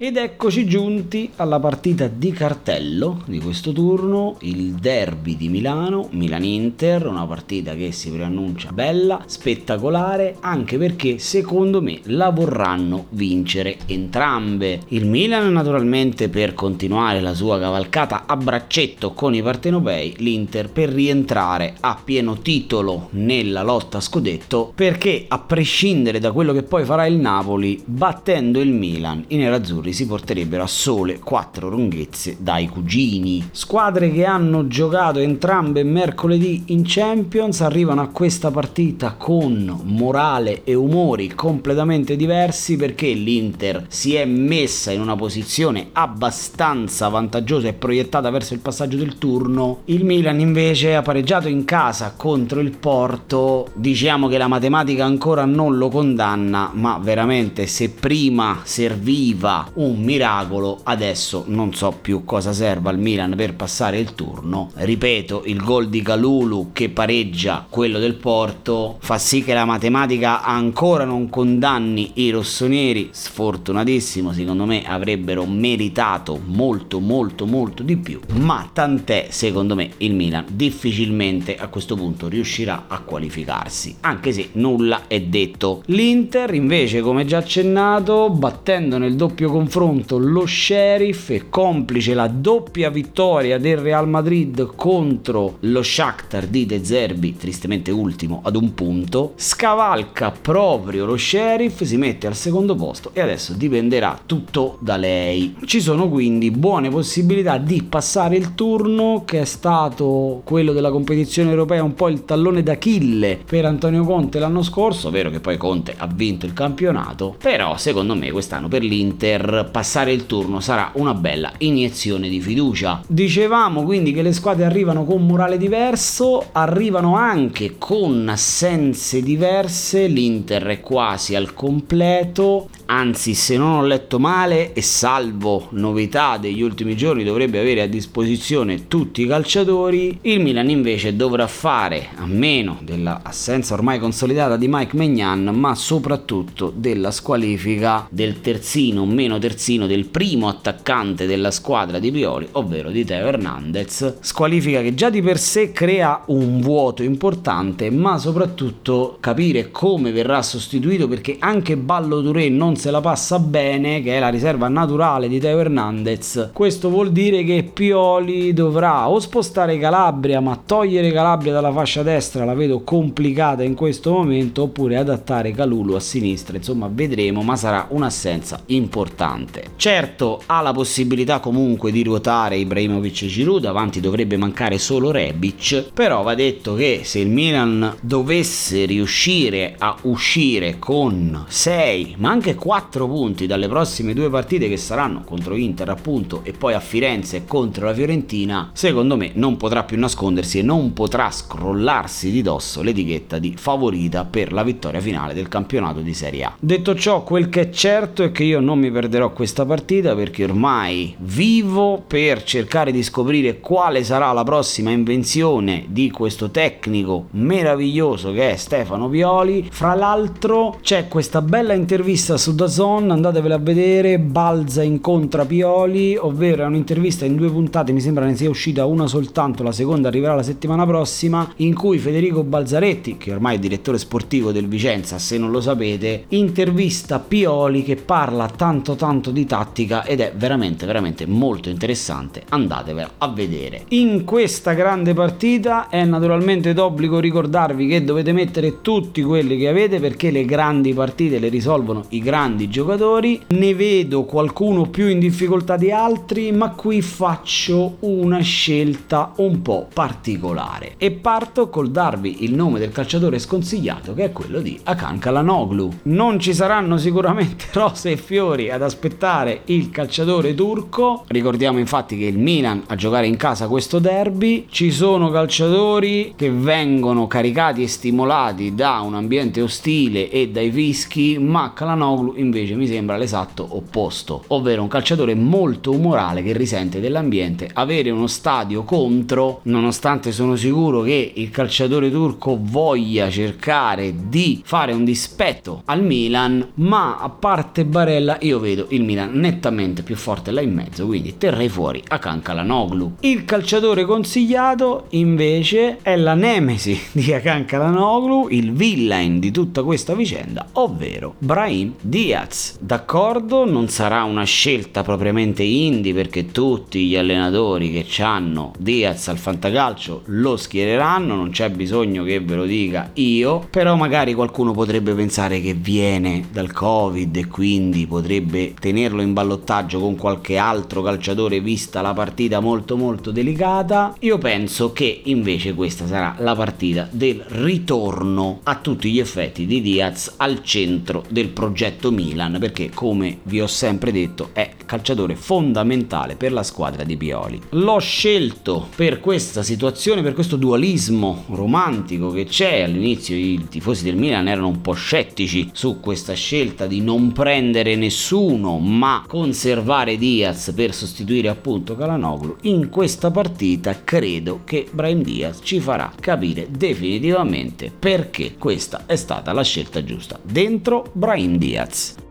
Ed eccoci giunti alla partita di cartello di questo turno, il derby di Milano, Milan-Inter, una partita che si preannuncia bella, spettacolare, anche perché secondo me la vorranno vincere entrambe. Il Milan naturalmente per continuare la sua cavalcata a braccetto con i partenopei, l'Inter per rientrare a pieno titolo nella lotta scudetto, perché a prescindere da quello che poi farà il Napoli, battendo il Milan i nerazzurri si porterebbero a sole 4 lunghezze dai cugini. Squadre che hanno giocato entrambe mercoledì in Champions arrivano a questa partita con morale e umori completamente diversi perché l'Inter si è messa in una posizione abbastanza vantaggiosa e proiettata verso il passaggio del turno. Il Milan invece ha pareggiato in casa contro il Porto. Diciamo che la matematica ancora non lo condanna, ma veramente se prima serviva un miracolo, adesso non so più cosa serva al Milan per passare il turno. Ripeto, il gol di Calulu che pareggia quello del Porto fa sì che la matematica ancora non condanni i rossoneri, sfortunatissimo, secondo me avrebbero meritato molto molto molto di più, ma tant'è, secondo me il Milan difficilmente a questo punto riuscirà a qualificarsi, anche se nulla è detto. L'Inter invece, come già accennato, battendo nel doppio confronto confronto lo Sheriff è complice la doppia vittoria del Real Madrid contro lo Shakhtar di De Zerbi, tristemente ultimo ad un punto, scavalca proprio lo Sheriff, si mette al secondo posto e adesso dipenderà tutto da lei. Ci sono quindi buone possibilità di passare il turno che è stato quello della competizione europea un po' il tallone d'Achille per Antonio Conte l'anno scorso, vero che poi Conte ha vinto il campionato, però secondo me quest'anno per l'Inter passare il turno sarà una bella iniezione di fiducia. Dicevamo quindi che le squadre arrivano con morale diverso, arrivano anche con assenze diverse, l'Inter è quasi al completo, anzi se non ho letto male e salvo novità degli ultimi giorni dovrebbe avere a disposizione tutti i calciatori, il Milan invece dovrà fare a meno dell'assenza ormai consolidata di Mike Megnan, ma soprattutto della squalifica del terzino meno terzino terzino del primo attaccante della squadra di Pioli, ovvero di Teo Hernandez, squalifica che già di per sé crea un vuoto importante, ma soprattutto capire come verrà sostituito perché anche Ballo Touré non se la passa bene, che è la riserva naturale di Teo Hernandez. Questo vuol dire che Pioli dovrà o spostare Calabria, ma togliere Calabria dalla fascia destra la vedo complicata in questo momento, oppure adattare Calulu a sinistra, insomma vedremo, ma sarà un'assenza importante. Certo, ha la possibilità comunque di ruotare Ibrahimovic e Giroud, davanti dovrebbe mancare solo Rebic, però va detto che se il Milan dovesse riuscire a uscire con 6, ma anche 4 punti dalle prossime due partite che saranno contro Inter appunto e poi a Firenze contro la Fiorentina, secondo me non potrà più nascondersi e non potrà scrollarsi di dosso l'etichetta di favorita per la vittoria finale del campionato di Serie A. Detto ciò, quel che è certo è che io non mi perderò questa partita perché ormai vivo per cercare di scoprire quale sarà la prossima invenzione di questo tecnico meraviglioso che è Stefano Pioli. Fra l'altro c'è questa bella intervista su Dazon, andatevela a vedere, Balza incontra Pioli, ovvero è un'intervista in due puntate, mi sembra ne sia uscita una soltanto, la seconda arriverà la settimana prossima, in cui Federico Balzaretti, che ormai è direttore sportivo del Vicenza, se non lo sapete, intervista Pioli che parla tanto tanto di tattica ed è veramente veramente molto interessante andatevela a vedere. In questa grande partita è naturalmente d'obbligo ricordarvi che dovete mettere tutti quelli che avete perché le grandi partite le risolvono i grandi giocatori ne vedo qualcuno più in difficoltà di altri ma qui faccio una scelta un po' particolare e parto col darvi il nome del calciatore sconsigliato che è quello di Akan Kalanoglu non ci saranno sicuramente rose e fiori ad aspettare il calciatore turco. Ricordiamo infatti che il Milan a giocare in casa questo derby. Ci sono calciatori che vengono caricati e stimolati da un ambiente ostile e dai fischi, ma Calanoglu Calhanoglu invece mi sembra l'esatto opposto, ovvero un calciatore molto umorale che risente dell'ambiente, avere uno stadio contro, nonostante sono sicuro che il calciatore turco voglia cercare di fare un dispetto al Milan, ma a parte Barella io vedo il Milan nettamente più forte là in mezzo, quindi terrei fuori Akan Calhanoglu. Il calciatore consigliato invece è la nemesi di Akan Calhanoglu, il villain di tutta questa vicenda, ovvero Brahim Diaz. D'accordo, non sarà una scelta propriamente indie perché tutti gli allenatori che hanno Diaz al fantacalcio lo schiereranno, non c'è bisogno che ve lo dica io, però magari qualcuno potrebbe pensare che viene dal Covid e quindi potrebbe tenerlo in ballottaggio con qualche altro calciatore vista la partita molto molto delicata. Io penso che invece questa sarà la partita del ritorno a tutti gli effetti di Diaz al centro del progetto Milan perché come vi ho sempre detto è calciatore fondamentale per la squadra di Pioli. L'ho scelto per questa situazione, per questo dualismo romantico che c'è all'inizio i tifosi del Milan erano un po' scettici su questa scelta di non prendere nessuno ma conservare Diaz per sostituire appunto Calanoglu. In questa partita credo che Brian Diaz ci farà capire definitivamente perché questa è stata la scelta giusta. Dentro Brian Diaz. Peace.